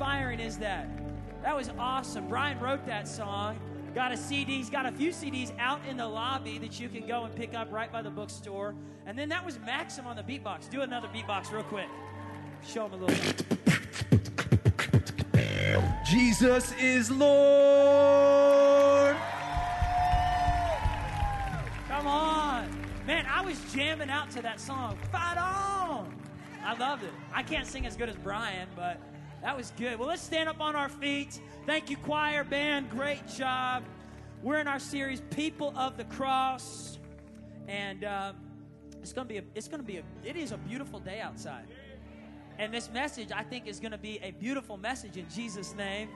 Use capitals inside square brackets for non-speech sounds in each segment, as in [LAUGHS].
inspiring is that? That was awesome. Brian wrote that song. Got a CD, he's got a few CDs out in the lobby that you can go and pick up right by the bookstore. And then that was Maxim on the beatbox. Do another beatbox real quick. Show him a little. Jesus is Lord. Come on. Man, I was jamming out to that song. Fight on. I loved it. I can't sing as good as Brian, but that was good. Well, let's stand up on our feet. Thank you, choir, band. Great job. We're in our series, People of the Cross. And uh, it's going to be, a, it's going to be, a, it is a beautiful day outside. And this message, I think, is going to be a beautiful message in Jesus' name.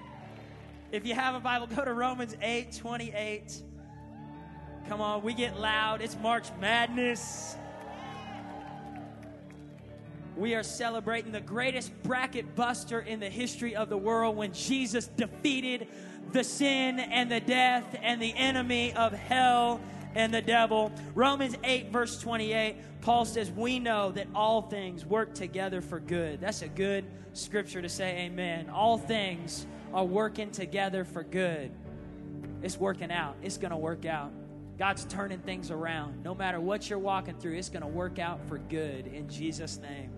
If you have a Bible, go to Romans 8 28. Come on, we get loud. It's March Madness. We are celebrating the greatest bracket buster in the history of the world when Jesus defeated the sin and the death and the enemy of hell and the devil. Romans 8, verse 28, Paul says, We know that all things work together for good. That's a good scripture to say, Amen. All things are working together for good. It's working out, it's going to work out. God's turning things around. No matter what you're walking through, it's going to work out for good in Jesus' name.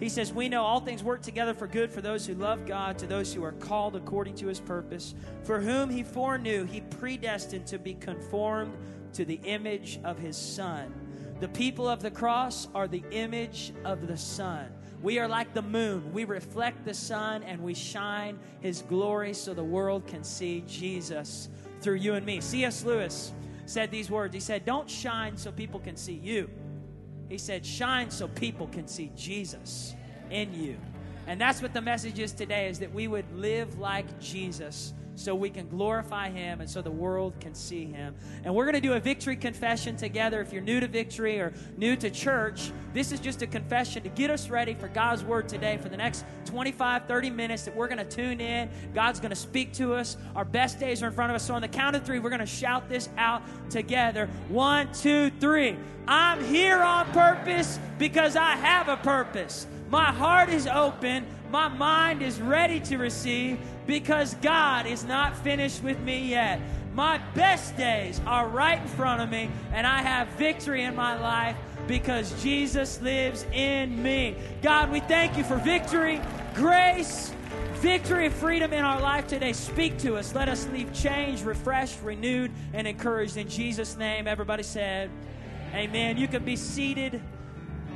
He says, We know all things work together for good for those who love God, to those who are called according to his purpose. For whom he foreknew, he predestined to be conformed to the image of his Son. The people of the cross are the image of the Son. We are like the moon. We reflect the sun and we shine his glory so the world can see Jesus through you and me. C.S. Lewis said these words He said, Don't shine so people can see you. He said, Shine so people can see Jesus in you. And that's what the message is today is that we would live like Jesus so we can glorify him and so the world can see him. And we're going to do a victory confession together. If you're new to victory or new to church, this is just a confession to get us ready for God's word today for the next 25, 30 minutes that we're going to tune in. God's going to speak to us. Our best days are in front of us. So on the count of three, we're going to shout this out together. One, two, three. I'm here on purpose because I have a purpose. My heart is open. My mind is ready to receive because God is not finished with me yet. My best days are right in front of me, and I have victory in my life because Jesus lives in me. God, we thank you for victory, grace, victory, and freedom in our life today. Speak to us. Let us leave changed, refreshed, renewed, and encouraged. In Jesus' name, everybody said, Amen. You can be seated.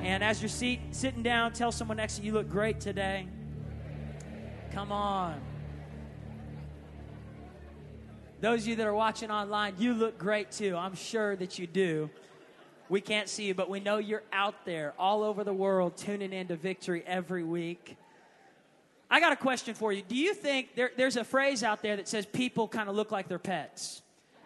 And as you're seat, sitting down, tell someone next to you, you look great today. Come on. Those of you that are watching online, you look great too. I'm sure that you do. We can't see you, but we know you're out there all over the world tuning into victory every week. I got a question for you. Do you think there, there's a phrase out there that says people kind of look like their pets?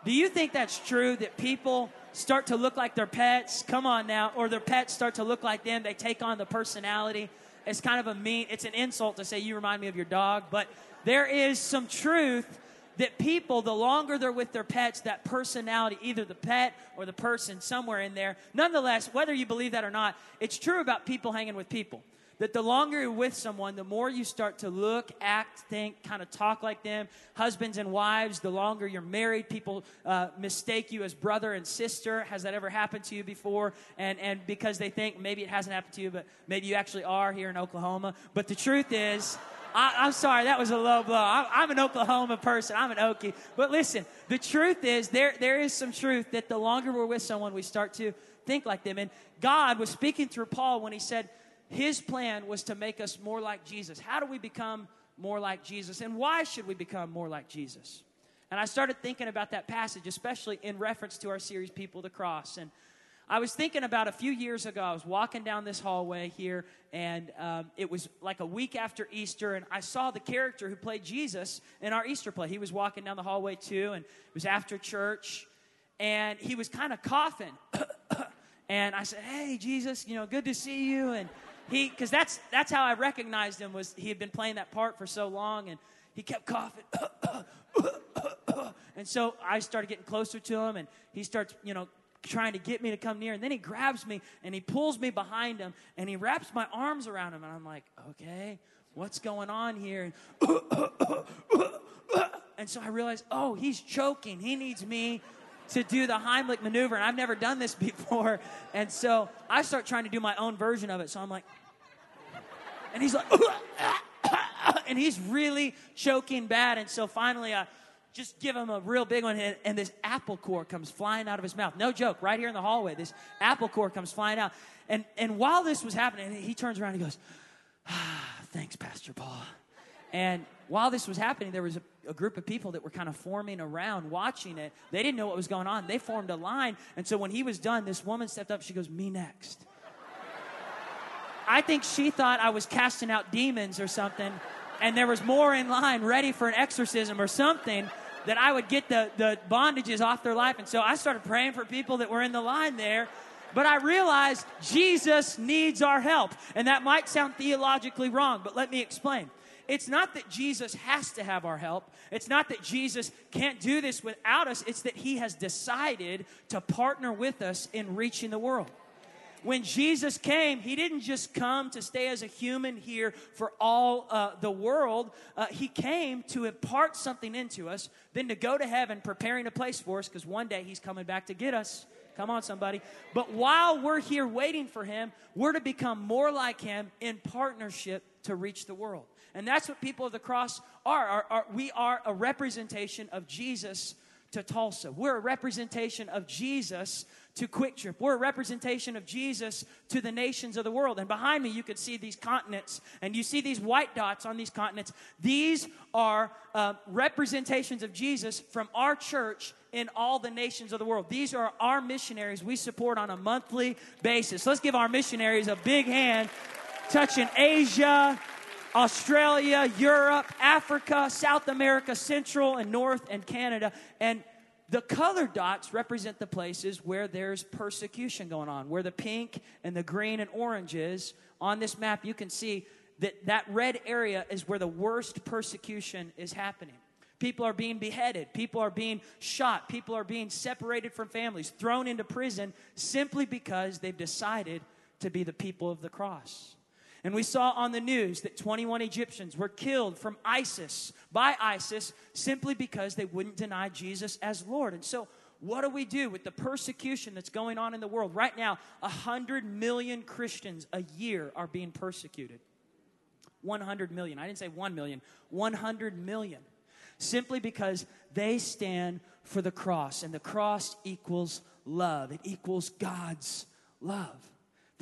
Do you think that's true that people start to look like their pets? Come on now. Or their pets start to look like them. They take on the personality. It's kind of a mean, it's an insult to say you remind me of your dog, but there is some truth that people, the longer they're with their pets, that personality, either the pet or the person somewhere in there, nonetheless, whether you believe that or not, it's true about people hanging with people. That the longer you're with someone, the more you start to look, act, think, kind of talk like them. Husbands and wives, the longer you're married, people uh, mistake you as brother and sister. Has that ever happened to you before? And, and because they think maybe it hasn't happened to you, but maybe you actually are here in Oklahoma. But the truth is, I, am sorry, that was a low blow. I, I'm an Oklahoma person. I'm an Okie. But listen, the truth is, there, there is some truth that the longer we're with someone, we start to think like them. And God was speaking through Paul when he said his plan was to make us more like Jesus. How do we become more like Jesus? And why should we become more like Jesus? And I started thinking about that passage, especially in reference to our series, People the Cross. And I was thinking about a few years ago, I was walking down this hallway here, and um, it was like a week after Easter, and I saw the character who played Jesus in our Easter play. He was walking down the hallway too, and it was after church, and he was kind of coughing. [COUGHS] and I said, Hey, Jesus, you know, good to see you. And he, because that's, that's how I recognized him, was he had been playing that part for so long, and he kept coughing. [COUGHS] [COUGHS] and so I started getting closer to him, and he starts, you know, trying to get me to come near. And then he grabs me and he pulls me behind him and he wraps my arms around him. And I'm like, okay, what's going on here? And so I realized, oh, he's choking. He needs me to do the Heimlich maneuver, and I've never done this [LAUGHS] before. And so I start trying to do my own version of it. So I'm like, and he's like, [LAUGHS] and he's really choking bad. And so finally, I just give him a real big one, and, and, this apple core comes flying out of his mouth. No joke, right here in the hallway, this apple core comes flying out. And, and while this was happening, he turns around and he goes, ah, Thanks, Pastor Paul. And while this was happening, there was a, a, group of people that were kind of forming around watching it. They didn't know what was going on. They formed a line. And so when he was done, this woman stepped up. She goes, Me next. I think she thought I was casting out demons or something. And there was more in line ready for an exorcism or something that I would get the, the bondages off their life. And so I started praying for people that were in the line there. But I realized Jesus needs our help. And that might sound theologically wrong, but let me explain. It's not that Jesus has to have our help. It's not that Jesus can't do this without us. It's that he has decided to partner with us in reaching the world. When Jesus came, he didn't just come to stay as a human here for all uh, the world. Uh, he came to impart something into us, then to go to heaven, preparing a place for us, because one day he's coming back to get us. Come on, somebody. But while we're here waiting for him, we're to become more like him in partnership to reach the world. And that's what people of the cross are. are, are we are a representation of Jesus to Tulsa. We're a representation of Jesus to QuikTrip. We're a representation of Jesus to the nations of the world. And behind me, you could see these continents, and you see these white dots on these continents. These are uh, representations of Jesus from our church in all the nations of the world. These are our missionaries we support on a monthly basis. Let's give our missionaries a big hand touching Asia, Australia, Europe, Africa, South America, Central and North, and Canada. And the colored dots represent the places where there's persecution going on, where the pink and the green and orange is. On this map, you can see that that red area is where the worst persecution is happening. People are being beheaded. People are being shot. People are being separated from families, thrown into prison simply because they've decided to be the people of the cross. And we saw on the news that 21 Egyptians were killed from ISIS, by ISIS, simply because they wouldn't deny Jesus as Lord. And so, what do we do with the persecution that's going on in the world? Right now, 100 million Christians a year are being persecuted. 100 million. I didn't say 1 million, 100 million. Simply because they stand for the cross, and the cross equals love, it equals God's love.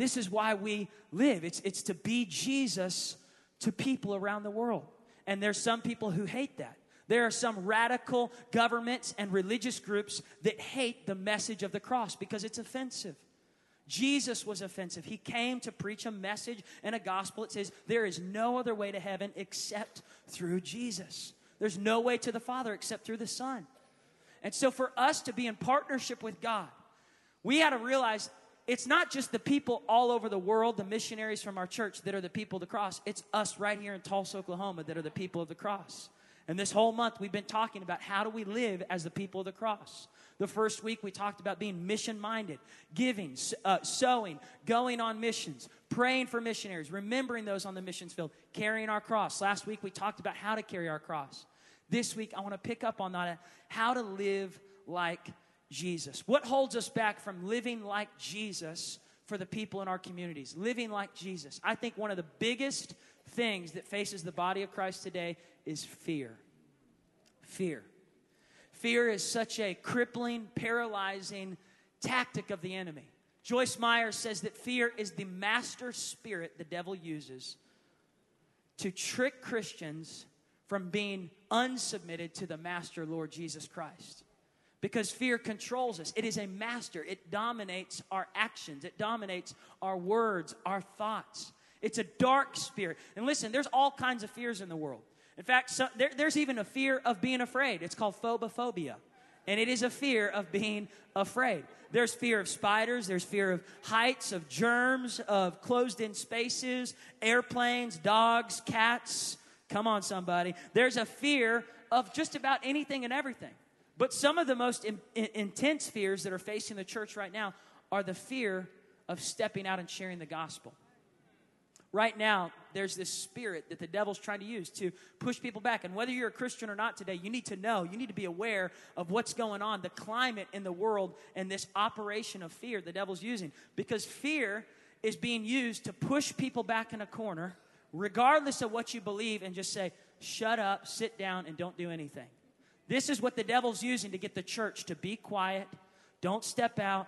This is why we live. It's, it's to be Jesus to people around the world. And there's some people who hate that. There are some radical governments and religious groups that hate the message of the cross because it's offensive. Jesus was offensive. He came to preach a message and a gospel. It says, There is no other way to heaven except through Jesus. There's no way to the Father except through the Son. And so, for us to be in partnership with God, we had to realize it's not just the people all over the world, the missionaries from our church, that are the people of the cross. It's us right here in Tulsa, Oklahoma, that are the people of the cross. And this whole month, we've been talking about how do we live as the people of the cross. The first week, we talked about being mission minded, giving, uh, sowing, going on missions, praying for missionaries, remembering those on the missions field, carrying our cross. Last week, we talked about how to carry our cross. This week, I want to pick up on that how to live like Jesus? What holds us back from living like Jesus for the people in our communities? Living like Jesus. I think one of the biggest things that faces the body of Christ today is fear. Fear. Fear is such a crippling, paralyzing tactic of the enemy. Joyce Meyer says that fear is the master spirit the devil uses to trick Christians from being unsubmitted to the master Lord Jesus Christ because fear controls us. It is a master, it dominates our actions, it dominates our words, our thoughts. It's a dark spirit. And listen, there's all kinds of fears in the world. In fact, so, there, there's even a fear of being afraid. It's called phobophobia. And it is a fear of being afraid. There's fear of spiders, there's fear of heights, of germs, of closed in spaces, airplanes, dogs, cats. Come on, somebody. There's a fear of just about anything and everything. But some of the most in, in, intense fears that are facing the church right now are the fear of stepping out and sharing the gospel. Right now, there's this spirit that the devil's trying to use to push people back. And whether you're a Christian or not today, you need to know, you need to be aware of what's going on, the climate in the world, and this operation of fear the devil's using. Because fear is being used to push people back in a corner, regardless of what you believe, and just say, shut up, sit down, and don't do anything. This is what the devil's using to get the church to be quiet, don't step out.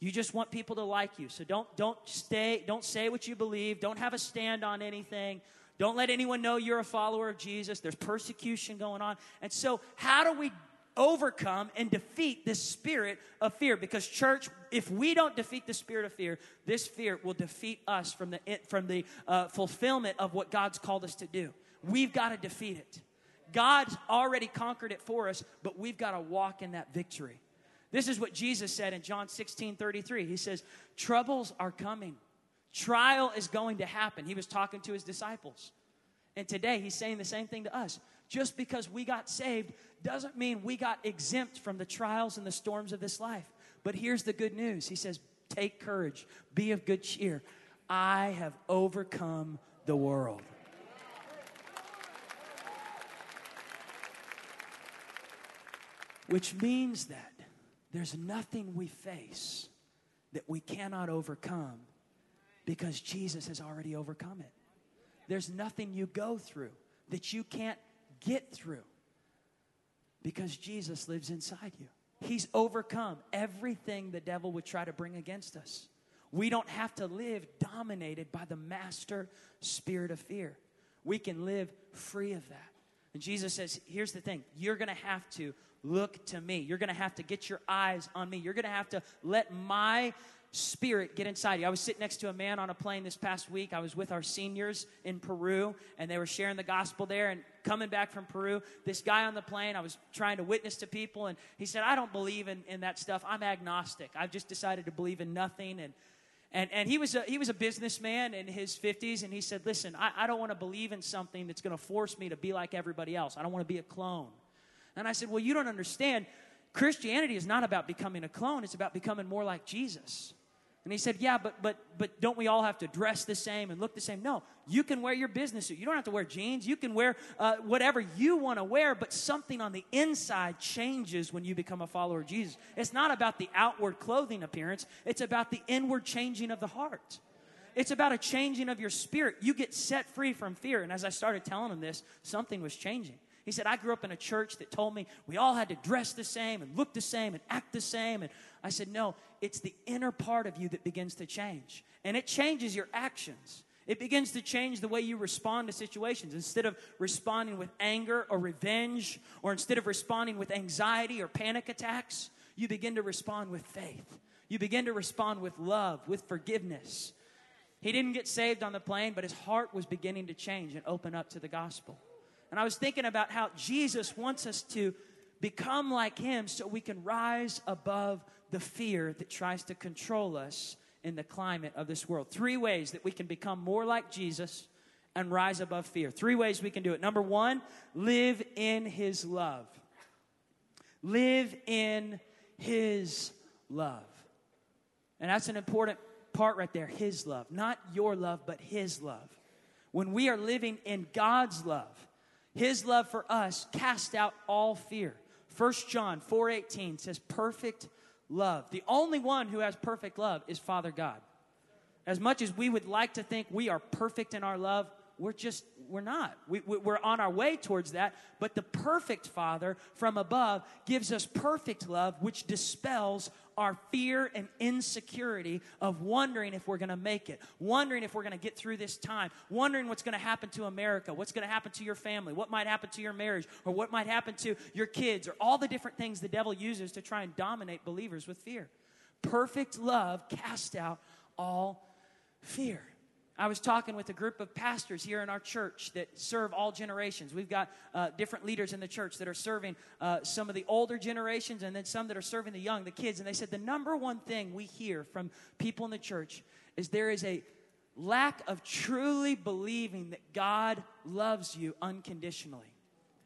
You just want people to like you. So don't don't stay, don't say what you believe, don't have a stand on anything. Don't let anyone know you're a follower of Jesus. There's persecution going on. And so, how do we overcome and defeat this spirit of fear because church if we don't defeat the spirit of fear this fear will defeat us from the from the uh, fulfillment of what god's called us to do we've got to defeat it god's already conquered it for us but we've got to walk in that victory. This is what jesus said in john 16 33 he says troubles are coming. Trial is going to happen. He was talking to his disciples. And today he's saying the same thing to us. Just because we got saved doesn't mean we got exempt from the trials and the storms of this life. But here's the good news. He says, Take courage, be of good cheer. I have overcome the world. Which means that there's nothing we face that we cannot overcome because Jesus has already overcome it. There's nothing you go through that you can't get through because Jesus lives inside you. He's overcome everything the devil would try to bring against us. We don't have to live dominated by the master spirit of fear. We can live free of that. And Jesus says, here's the thing you're going to have to look to me. You're going to have to get your eyes on me. You're going to have to let my spirit get inside you. I was sitting next to a man on a plane this past week. I was with our seniors in Peru, and they were sharing the gospel there. And coming back from Peru, this guy on the plane, I was trying to witness to people, and he said, I don't believe in, in that stuff. I'm agnostic. I've just decided to believe in nothing. And and, and he, was a, he was a businessman in his 50s, and he said, Listen, I, I don't want to believe in something that's going to force me to be like everybody else. I don't want to be a clone. And I said, Well, you don't understand. Christianity is not about becoming a clone, it's about becoming more like Jesus. And he said, Yeah, but but but don't we all have to dress the same and look the same? No, you can wear your business suit. You don't have to wear jeans. You can wear uh, whatever you want to wear, but something on the inside changes when you become a follower of Jesus. It's not about the outward clothing appearance, it's about the inward changing of the heart. It's about a changing of your spirit. You get set free from fear. And as I started telling him this, something was changing. He said, I grew up in a church that told me we all had to dress the same and look the same and act the same. And I said, No, it's the inner part of you that begins to change. And it changes your actions. It begins to change the way you respond to situations. Instead of responding with anger or revenge, or instead of responding with anxiety or panic attacks, you begin to respond with faith. You begin to respond with love, with forgiveness. He didn't get saved on the plane, but his heart was beginning to change and open up to the gospel. And I was thinking about how Jesus wants us to become like him so we can rise above the fear that tries to control us in the climate of this world. Three ways that we can become more like Jesus and rise above fear. Three ways we can do it. Number one, live in his love. Live in his love. And that's an important part right there his love. Not your love, but his love. When we are living in God's love, his love for us cast out all fear. 1 John 4:18 says perfect love. The only one who has perfect love is Father God. As much as we would like to think we are perfect in our love, we're just we're not we, we're on our way towards that but the perfect father from above gives us perfect love which dispels our fear and insecurity of wondering if we're going to make it wondering if we're going to get through this time wondering what's going to happen to america what's going to happen to your family what might happen to your marriage or what might happen to your kids or all the different things the devil uses to try and dominate believers with fear. Perfect love cast out all fear I was talking with a group of pastors here in our church that serve all generations. We've got uh, different leaders in the church that are serving uh, some of the older generations and then some that are serving the young, the kids. And they said the number one thing we hear from people in the church is there is a lack of truly believing that God loves you unconditionally.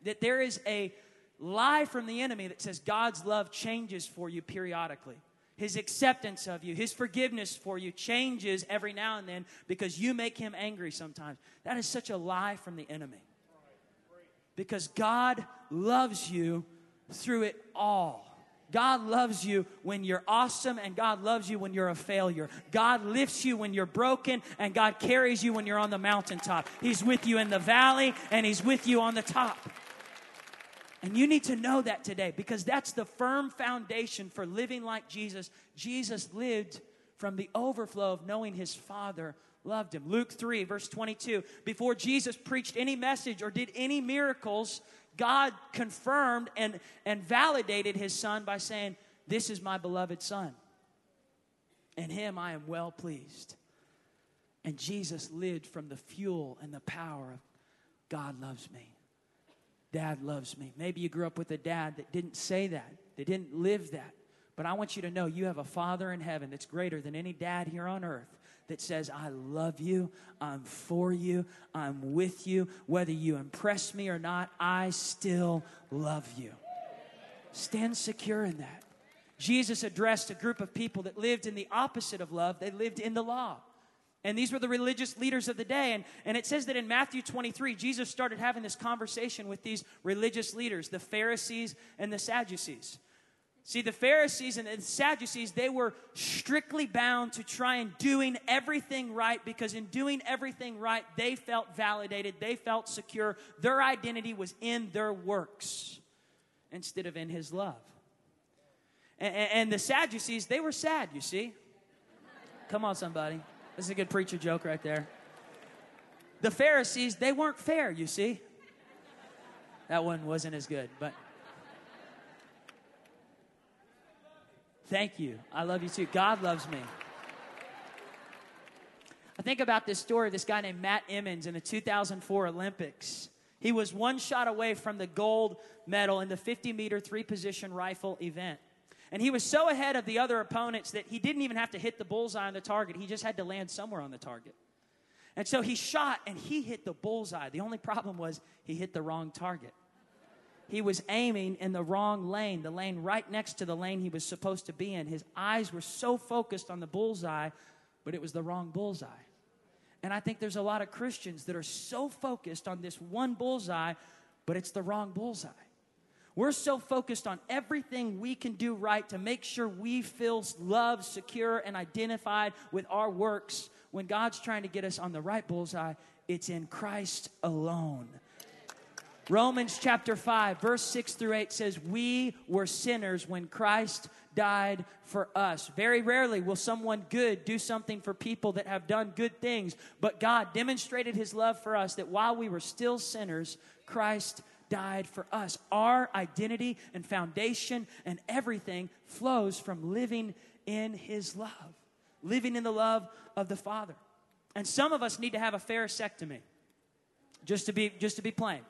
That there is a lie from the enemy that says God's love changes for you periodically. His acceptance of you, his forgiveness for you changes every now and then because you make him angry sometimes. That is such a lie from the enemy. Because God loves you through it all. God loves you when you're awesome, and God loves you when you're a failure. God lifts you when you're broken, and God carries you when you're on the mountaintop. He's with you in the valley, and He's with you on the top. And you need to know that today because that's the firm foundation for living like Jesus. Jesus lived from the overflow of knowing his Father loved him. Luke 3, verse 22. Before Jesus preached any message or did any miracles, God confirmed and, and validated his Son by saying, This is my beloved Son. In him I am well pleased. And Jesus lived from the fuel and the power of God loves me. Dad loves me. Maybe you grew up with a dad that didn't say that, that didn't live that. But I want you to know you have a Father in heaven that's greater than any dad here on earth that says, I love you, I'm for you, I'm with you. Whether you impress me or not, I still love you. Stand secure in that. Jesus addressed a group of people that lived in the opposite of love, they lived in the law. And these were the religious leaders of the day. And, and it says that in Matthew 23, Jesus started having this conversation with these religious leaders, the Pharisees and the Sadducees. See, the Pharisees and the Sadducees, they were strictly bound to try and doing everything right because in doing everything right, they felt validated, they felt secure. Their identity was in their works instead of in his love. And, and the Sadducees, they were sad, you see. Come on, somebody. This is a good preacher joke right there. The Pharisees, they weren't fair, you see. That one wasn't as good, but. Thank you. I love you too. God loves me. I think about this story of this guy named Matt Emmons in the 2004 Olympics. He was one shot away from the gold medal in the 50 meter three position rifle event. And he was so ahead of the other opponents that he didn't even have to hit the bullseye on the target. He just had to land somewhere on the target. And so he shot and he hit the bullseye. The only problem was he hit the wrong target. He was aiming in the wrong lane, the lane right next to the lane he was supposed to be in. His eyes were so focused on the bullseye, but it was the wrong bullseye. And I think there's a lot of Christians that are so focused on this one bullseye, but it's the wrong bullseye. We're so focused on everything we can do right to make sure we feel loved, secure, and identified with our works. When God's trying to get us on the right bullseye, it's in Christ alone. Romans chapter 5, verse 6 through 8 says, We were sinners when Christ died for us. Very rarely will someone good do something for people that have done good things, but God demonstrated his love for us that while we were still sinners, Christ died for us. Our identity and foundation and everything flows from living in His love, living in the love of the Father. And some of us need to have a pharisectomy, just to be, just to be plain.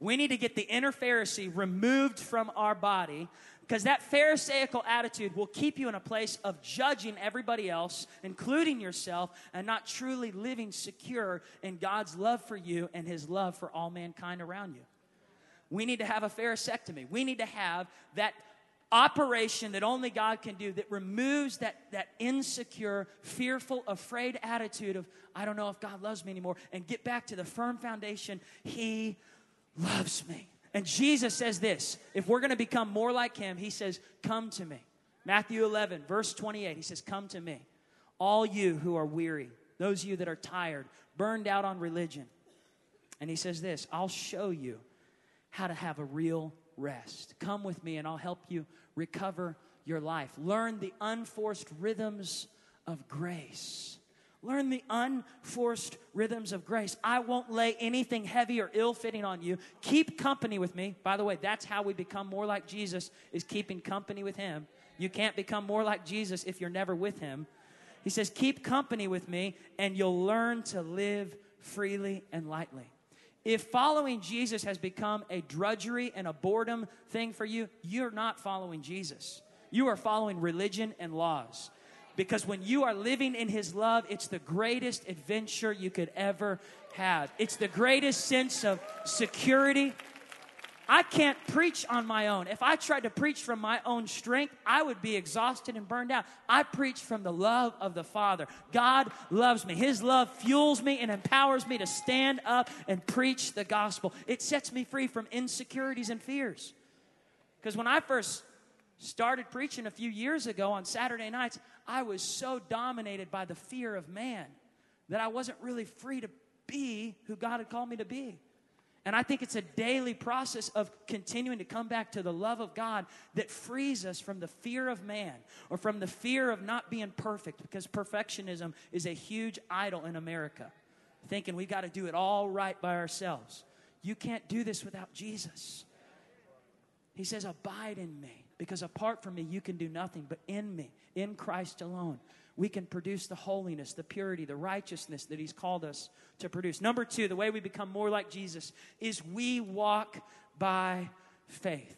We need to get the inner Pharisee removed from our body because that Pharisaical attitude will keep you in a place of judging everybody else, including yourself, and not truly living secure in God's love for you and His love for all mankind around you. We need to have a pharisectomy. We need to have that operation that only God can do that removes that, that insecure, fearful, afraid attitude of, I don't know if God loves me anymore, and get back to the firm foundation, He loves me. And Jesus says this if we're going to become more like Him, He says, Come to me. Matthew 11, verse 28, He says, Come to me, all you who are weary, those of you that are tired, burned out on religion. And He says this I'll show you how to have a real rest. Come with me and I'll help you recover your life. Learn the unforced rhythms of grace. Learn the unforced rhythms of grace. I won't lay anything heavy or ill fitting on you. Keep company with me. By the way, that's how we become more like Jesus, is keeping company with Him. You can't become more like Jesus if you're never with Him. He says, Keep company with me, and you'll learn to live freely and lightly. If following Jesus has become a drudgery and a boredom thing for you, you're not following Jesus. You are following religion and laws. Because when you are living in His love, it's the greatest adventure you could ever have. It's the greatest sense of security. I can't preach on my own. If I tried to preach from my own strength, I would be exhausted and burned out. I preach from the love of the Father. God loves me. His love fuels me and empowers me to stand up and preach the gospel. It sets me free from insecurities and fears. Because when I first started preaching a few years ago on Saturday nights, I was so dominated by the fear of man that I wasn't really free to be who God had called me to be. And I think it's a daily process of continuing to come back to the love of God that frees us from the fear of man or from the fear of not being perfect because perfectionism is a huge idol in America. Thinking we got to do it all right by ourselves. You can't do this without Jesus. He says, Abide in me because apart from me, you can do nothing, but in me, in Christ alone we can produce the holiness, the purity, the righteousness that He's called us to produce. Number two, the way we become more like Jesus is we walk by faith.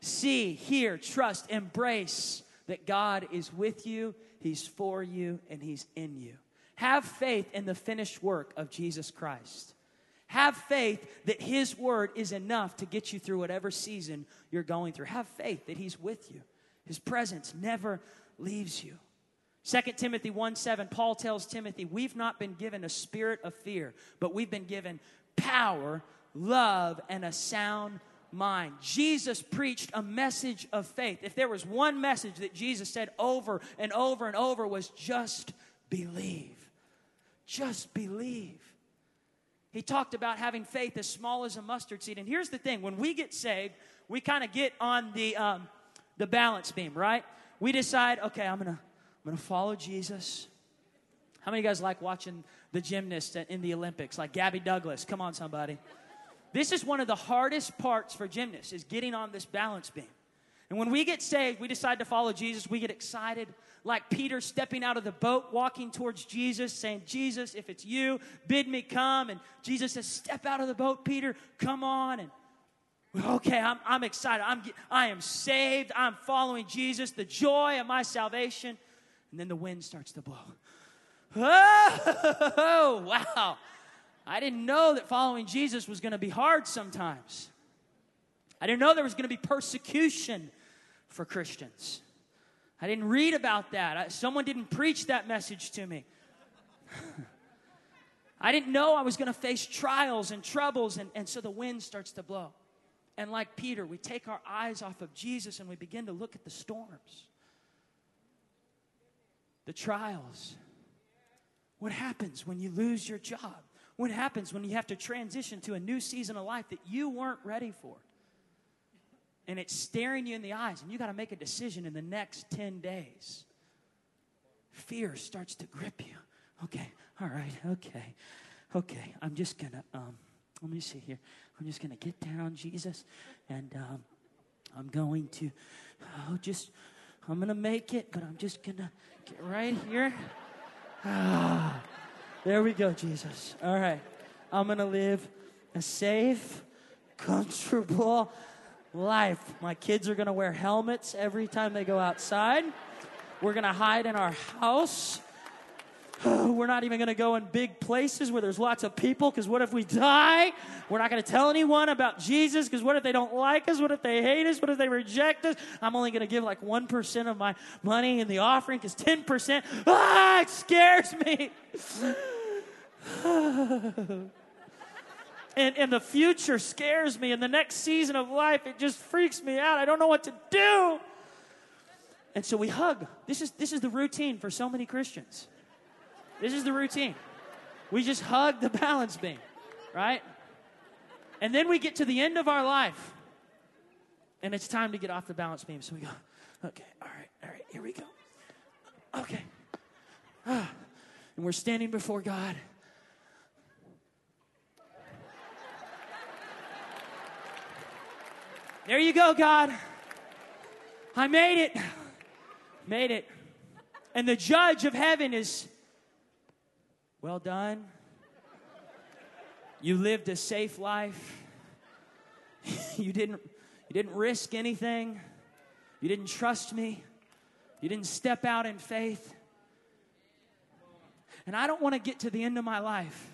See, hear, trust, embrace that God is with you, He's for you, and He's in you. Have faith in the finished work of Jesus Christ. Have faith that His word is enough to get you through whatever season you're going through. Have faith that He's with you. His presence never leaves you. 2 Timothy 1 7, Paul tells Timothy, We've not been given a spirit of fear, but we've been given power, love, and a sound mind. Jesus preached a message of faith. If there was one message that Jesus said over and over and over was just believe. Just believe. He talked about having faith as small as a mustard seed. And here's the thing when we get saved, we kind of get on the, um, the balance beam, right? We decide, okay, I'm gonna, I'm gonna follow Jesus. How many of you guys like watching the gymnasts in the Olympics, like Gabby Douglas? Come on, somebody. This is one of the hardest parts for gymnasts is getting on this balance beam. And when we get saved, we decide to follow Jesus, we get excited, like Peter stepping out of the boat, walking towards Jesus, saying, Jesus, if it's you, bid me come. And Jesus says, Step out of the boat, Peter, come on. And Okay, I'm, I'm excited. I'm, I am saved. I'm following Jesus, the joy of my salvation. And then the wind starts to blow. Oh, [LAUGHS] wow. I didn't know that following Jesus was going to be hard sometimes. I didn't know there was going to be persecution for Christians. I didn't read about that. I, someone didn't preach that message to me. [LAUGHS] I didn't know I was going to face trials and troubles, and, and so the wind starts to blow. And like Peter, we take our eyes off of Jesus and we begin to look at the storms, the trials. What happens when you lose your job? What happens when you have to transition to a new season of life that you weren't ready for? And it's staring you in the eyes, and you got to make a decision in the next 10 days. Fear starts to grip you. Okay, all right, okay, okay. I'm just going to, um, let me see here. I'm just going to get down, Jesus, and um, I'm going to, oh, just, I'm going to make it, but I'm just going to get right here. Ah, there we go, Jesus. All right. I'm going to live a safe, comfortable life. My kids are going to wear helmets every time they go outside. We're going to hide in our house. We're not even going to go in big places where there's lots of people because what if we die? We're not going to tell anyone about Jesus because what if they don't like us? What if they hate us? What if they reject us? I'm only going to give like 1% of my money in the offering because 10%, ah, it scares me. [SIGHS] and, and the future scares me, and the next season of life, it just freaks me out. I don't know what to do. And so we hug. This is, this is the routine for so many Christians. This is the routine. We just hug the balance beam, right? And then we get to the end of our life, and it's time to get off the balance beam. So we go, okay, all right, all right, here we go. Okay. Ah. [SIGHS] And we're standing before God. There you go, God. I made it. Made it. And the judge of heaven is well done. You lived a safe life. [LAUGHS] you didn't you didn't risk anything. You didn't trust me. You didn't step out in faith. And I don't want to get to the end of my life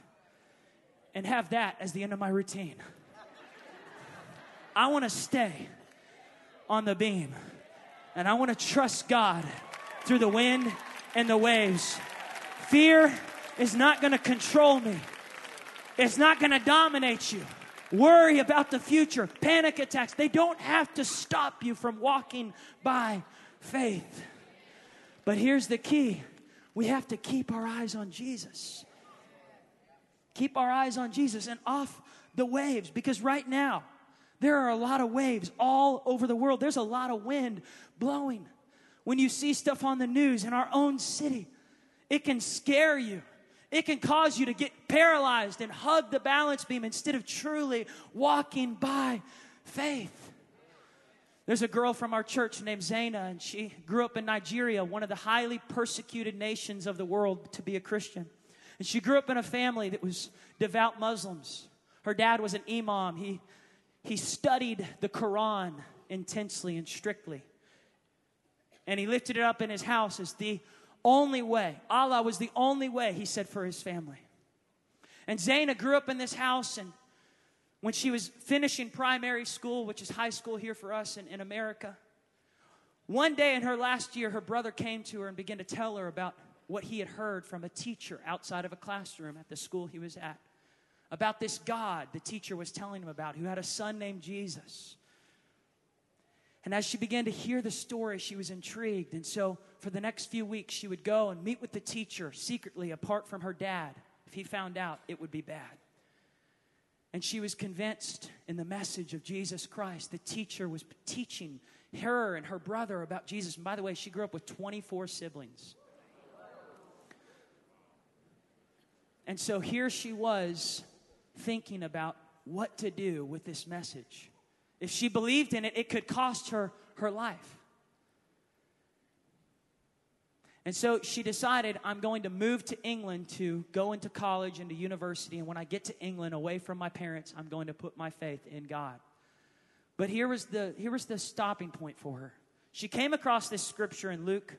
and have that as the end of my routine. I want to stay on the beam. And I want to trust God through the wind and the waves. Fear is not going to control me, it's not going to dominate you. Worry about the future, panic attacks, they don't have to stop you from walking by faith. But here's the key we have to keep our eyes on Jesus. Keep our eyes on Jesus and off the waves because right now, there are a lot of waves all over the world. There's a lot of wind blowing. When you see stuff on the news in our own city, it can scare you. It can cause you to get paralyzed and hug the balance beam instead of truly walking by faith. There's a girl from our church named Zaina, and she grew up in Nigeria, one of the highly persecuted nations of the world to be a Christian. And she grew up in a family that was devout Muslims. Her dad was an imam. He, he studied the Quran intensely and strictly. And he lifted it up in his house as the only way. Allah was the only way, he said, for his family. And Zaina grew up in this house, and when she was finishing primary school, which is high school here for us in, in America, one day in her last year, her brother came to her and began to tell her about what he had heard from a teacher outside of a classroom at the school he was at. About this God the teacher was telling him about, who had a son named Jesus. And as she began to hear the story, she was intrigued. And so, for the next few weeks, she would go and meet with the teacher secretly, apart from her dad. If he found out, it would be bad. And she was convinced in the message of Jesus Christ. The teacher was teaching her and her brother about Jesus. And by the way, she grew up with 24 siblings. And so here she was thinking about what to do with this message. If she believed in it, it could cost her her life. And so she decided, I'm going to move to England to go into college and to university. And when I get to England, away from my parents, I'm going to put my faith in God. But here was the, here was the stopping point for her. She came across this scripture in Luke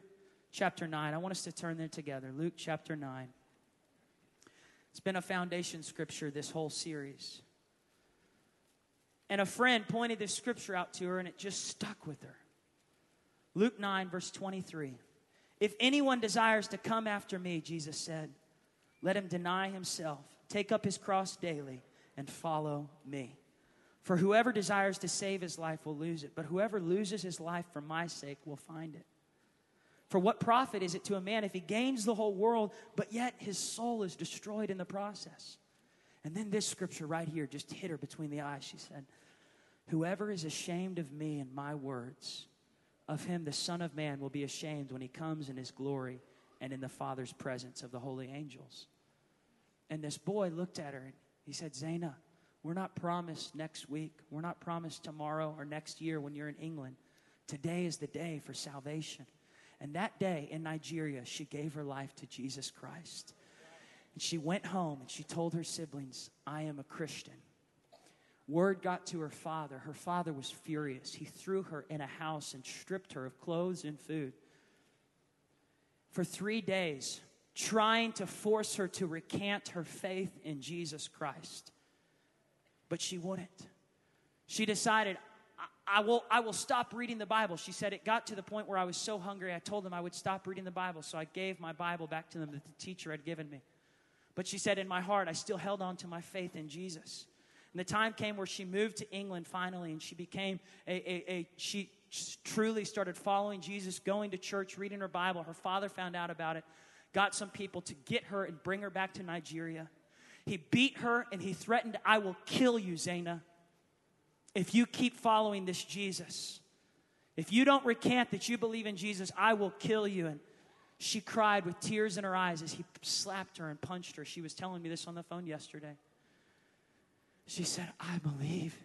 chapter 9. I want us to turn there together. Luke chapter 9. It's been a foundation scripture this whole series. And a friend pointed this scripture out to her, and it just stuck with her. Luke 9, verse 23. If anyone desires to come after me, Jesus said, let him deny himself, take up his cross daily, and follow me. For whoever desires to save his life will lose it, but whoever loses his life for my sake will find it. For what profit is it to a man if he gains the whole world, but yet his soul is destroyed in the process? And then this scripture right here just hit her between the eyes. She said, Whoever is ashamed of me and my words, of him the Son of Man will be ashamed when he comes in his glory and in the Father's presence of the holy angels. And this boy looked at her and he said, Zaina, we're not promised next week. We're not promised tomorrow or next year when you're in England. Today is the day for salvation. And that day in Nigeria, she gave her life to Jesus Christ. And she went home and she told her siblings, I am a Christian. Word got to her father. Her father was furious. He threw her in a house and stripped her of clothes and food. For three days, trying to force her to recant her faith in Jesus Christ. But she wouldn't. She decided, I will, I will stop reading the Bible. She said it got to the point where I was so hungry, I told them I would stop reading the Bible. So I gave my Bible back to them that the teacher had given me. But she said, in my heart, I still held on to my faith in Jesus. And the time came where she moved to England finally, and she became a, a, a she truly started following Jesus, going to church, reading her Bible. Her father found out about it, got some people to get her and bring her back to Nigeria. He beat her and he threatened, I will kill you, Zaina if you keep following this Jesus. If you don't recant that you believe in Jesus, I will kill you. And she cried with tears in her eyes as he slapped her and punched her. She was telling me this on the phone yesterday. She said, I believe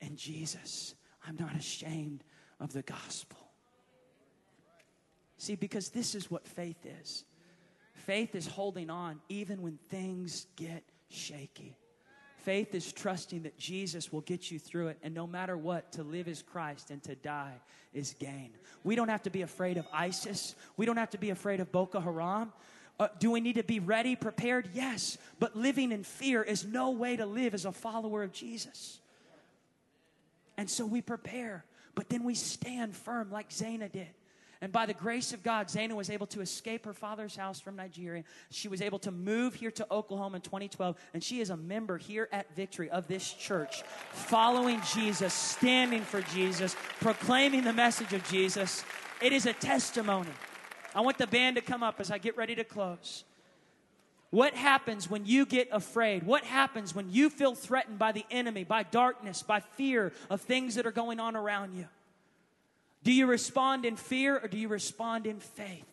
in Jesus. I'm not ashamed of the gospel. See, because this is what faith is faith is holding on even when things get shaky. Faith is trusting that Jesus will get you through it, and no matter what, to live is Christ and to die is gain. We don't have to be afraid of ISIS. We don't have to be afraid of Boko Haram. Uh, do we need to be ready, prepared? Yes. But living in fear is no way to live as a follower of Jesus. And so we prepare, but then we stand firm like Zaina did. And by the grace of God, Zaina was able to escape her father's house from Nigeria. She was able to move here to Oklahoma in 2012, and she is a member here at Victory of this church, following Jesus, standing for Jesus, proclaiming the message of Jesus. It is a testimony. I want the band to come up as I get ready to close. What happens when you get afraid? What happens when you feel threatened by the enemy, by darkness, by fear of things that are going on around you? Do you respond in fear or do you respond in faith?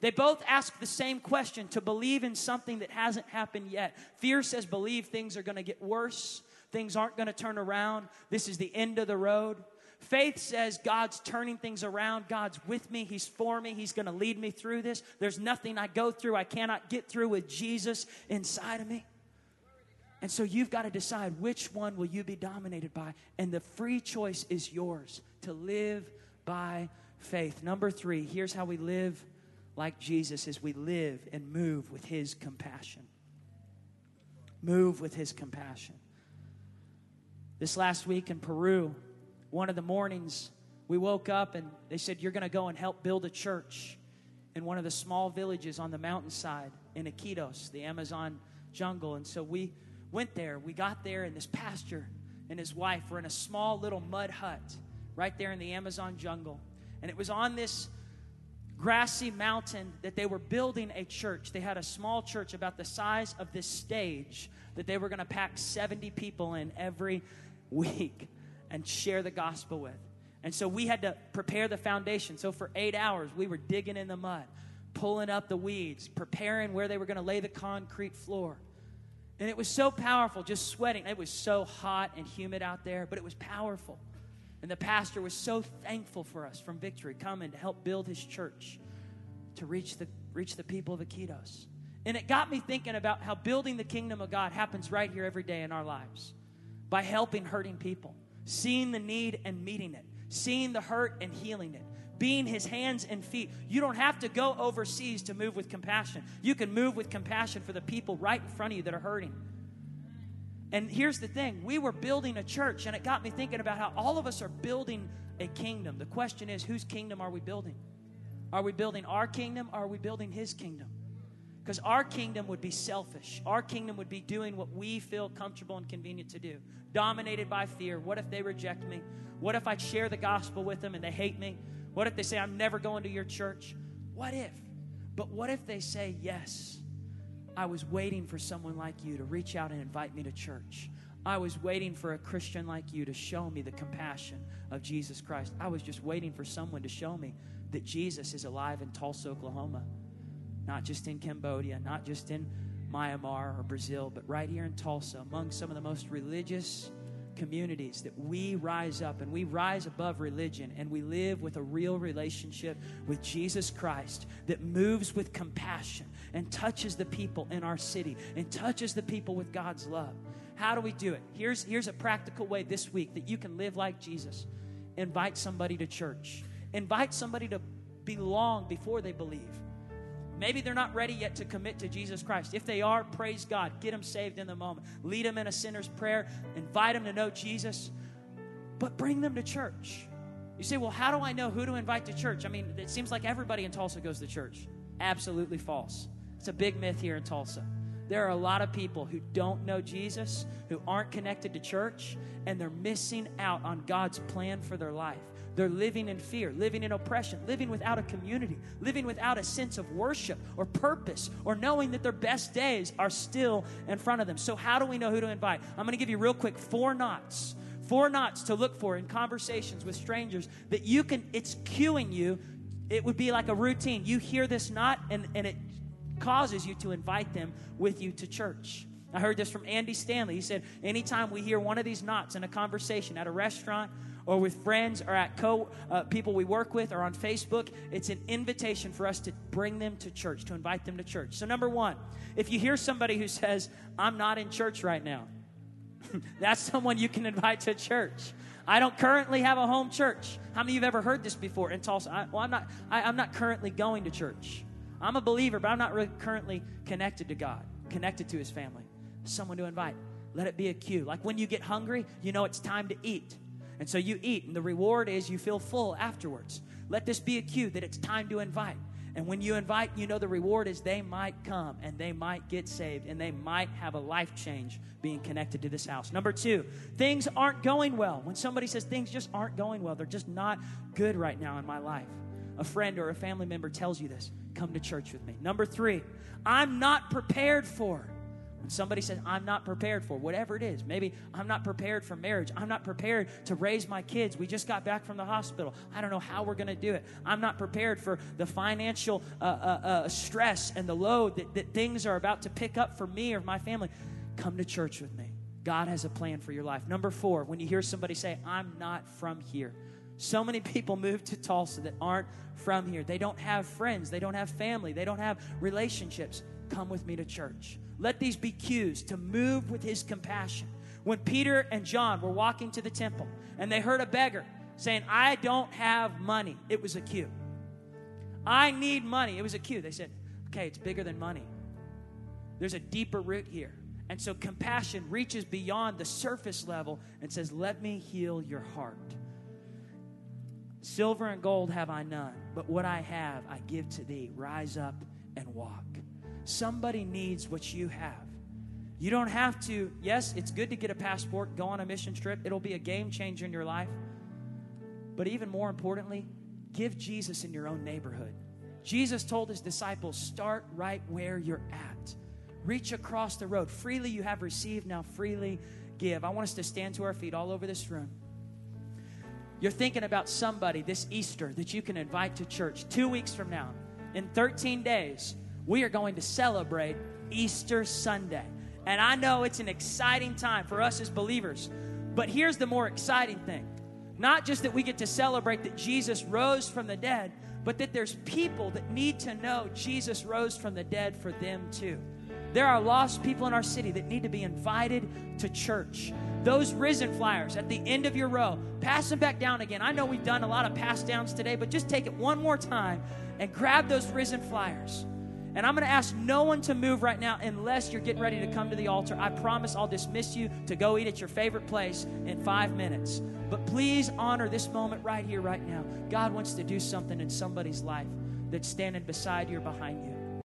They both ask the same question to believe in something that hasn't happened yet. Fear says, believe things are going to get worse, things aren't going to turn around, this is the end of the road. Faith says God's turning things around. God's with me. He's for me. He's going to lead me through this. There's nothing I go through I cannot get through with Jesus inside of me. And so you've got to decide which one will you be dominated by. And the free choice is yours to live by faith. Number three, here's how we live like Jesus is we live and move with his compassion. Move with his compassion. This last week in Peru, one of the mornings, we woke up and they said, You're going to go and help build a church in one of the small villages on the mountainside in Iquitos, the Amazon jungle. And so we went there. We got there, and this pastor and his wife were in a small little mud hut right there in the Amazon jungle. And it was on this grassy mountain that they were building a church. They had a small church about the size of this stage that they were going to pack 70 people in every week and share the gospel with. And so we had to prepare the foundation. So for eight hours, we were digging in the mud, pulling up the weeds, preparing where they were going to lay the concrete floor. And it was so powerful, just sweating. It was so hot and humid out there, but it was powerful. And the pastor was so thankful for us from Victory coming to help build his church to reach the, reach the people of Iquitos. And it got me thinking about how building the kingdom of God happens right here every day in our lives by helping hurting people, seeing the need and meeting it, seeing the hurt and healing it, being his hands and feet. You don't have to go overseas to move with compassion. You can move with compassion for the people right in front of you that are hurting. And here's the thing we were building a church, and it got me thinking about how all of us are building a kingdom. The question is, whose kingdom are we building? Are we building our kingdom or are we building his kingdom? Because our kingdom would be selfish. Our kingdom would be doing what we feel comfortable and convenient to do, dominated by fear. What if they reject me? What if I share the gospel with them and they hate me? What if they say, I'm never going to your church? What if? But what if they say, Yes, I was waiting for someone like you to reach out and invite me to church. I was waiting for a Christian like you to show me the compassion of Jesus Christ. I was just waiting for someone to show me that Jesus is alive in Tulsa, Oklahoma, not just in Cambodia, not just in Myanmar or Brazil, but right here in Tulsa, among some of the most religious communities that we rise up and we rise above religion and we live with a real relationship with Jesus Christ that moves with compassion and touches the people in our city and touches the people with God's love. How do we do it? Here's, here's a practical way this week that you can live like Jesus. Invite somebody to church. Invite somebody to belong before they believe. Maybe they're not ready yet to commit to Jesus Christ. If they are, praise God. Get them saved in the moment. Lead them in a sinner's prayer. Invite them to know Jesus. But bring them to church. You say, well, how do I know who to invite to church? I mean, it seems like everybody in Tulsa goes to church. Absolutely false. It's a big myth here in Tulsa. There are a lot of people who don't know Jesus, who aren't connected to church, and they're missing out on God's plan for their life. They're living in fear, living in oppression, living without a community, living without a sense of worship or purpose or knowing that their best days are still in front of them. So, how do we know who to invite? I'm going to give you real quick four knots. Four knots to look for in conversations with strangers that you can, it's cueing you. It would be like a routine. You hear this knot and, and it causes you to invite them with you to church. I heard this from Andy Stanley. He said, Anytime we hear one of these knots in a conversation at a restaurant or with friends or at co uh, people we work with or on Facebook, it's an invitation for us to bring them to church, to invite them to church. So, number one, if you hear somebody who says, I'm not in church right now, [LAUGHS] that's someone you can invite to church. I don't currently have a home church. How many of you have ever heard this before in Tulsa? I, well, I'm not, I, I'm not currently going to church. I'm a believer, but I'm not really currently connected to God, connected to His family. Someone to invite. Let it be a cue. Like when you get hungry, you know it's time to eat. And so you eat, and the reward is you feel full afterwards. Let this be a cue that it's time to invite. And when you invite, you know the reward is they might come and they might get saved and they might have a life change being connected to this house. Number two, things aren't going well. When somebody says things just aren't going well, they're just not good right now in my life. A friend or a family member tells you this, come to church with me. Number three, I'm not prepared for. Somebody says, I'm not prepared for whatever it is, maybe I'm not prepared for marriage, I'm not prepared to raise my kids, we just got back from the hospital, I don't know how we're going to do it, I'm not prepared for the financial uh, uh, uh, stress and the load that, that things are about to pick up for me or my family, come to church with me. God has a plan for your life. Number four, when you hear somebody say, I'm not from here, so many [LAUGHS] people move to Tulsa that aren't from here. They don't have friends, they don't have family, they don't have relationships. Come with me to church. Let these be cues to move with his compassion. When Peter and John were walking to the temple and they heard a beggar saying, I don't have money, it was a cue. I need money, it was a cue. They said, okay, it's bigger than money. There's a deeper root here. And so compassion reaches beyond the surface level and says, Let me heal your heart. Silver and gold have I none, but what I have I give to thee. Rise up and walk. Somebody needs what you have. You don't have to, yes, it's good to get a passport, go on a mission trip. It'll be a game changer in your life. But even more importantly, give Jesus in your own neighborhood. Jesus told his disciples, start right where you're at. Reach across the road. Freely you have received, now freely give. I want us to stand to our feet all over this room. You're thinking about somebody this Easter that you can invite to church two weeks from now. In 13 days, we are going to celebrate Easter Sunday. And I know it's an exciting time for us as believers. But here's the more exciting thing not just that we get to celebrate that Jesus rose from the dead, but that there's people that need to know Jesus rose from the dead for them too. There are lost people in our city that need to be invited to church. Those risen flyers at the end of your row, pass them back down again. I know we've done a lot of pass downs today, but just take it one more time and grab those risen flyers. And I'm going to ask no one to move right now unless you're getting ready to come to the altar. I promise I'll dismiss you to go eat at your favorite place in five minutes. But please honor this moment right here, right now. God wants to do something in somebody's life that's standing beside you or behind you.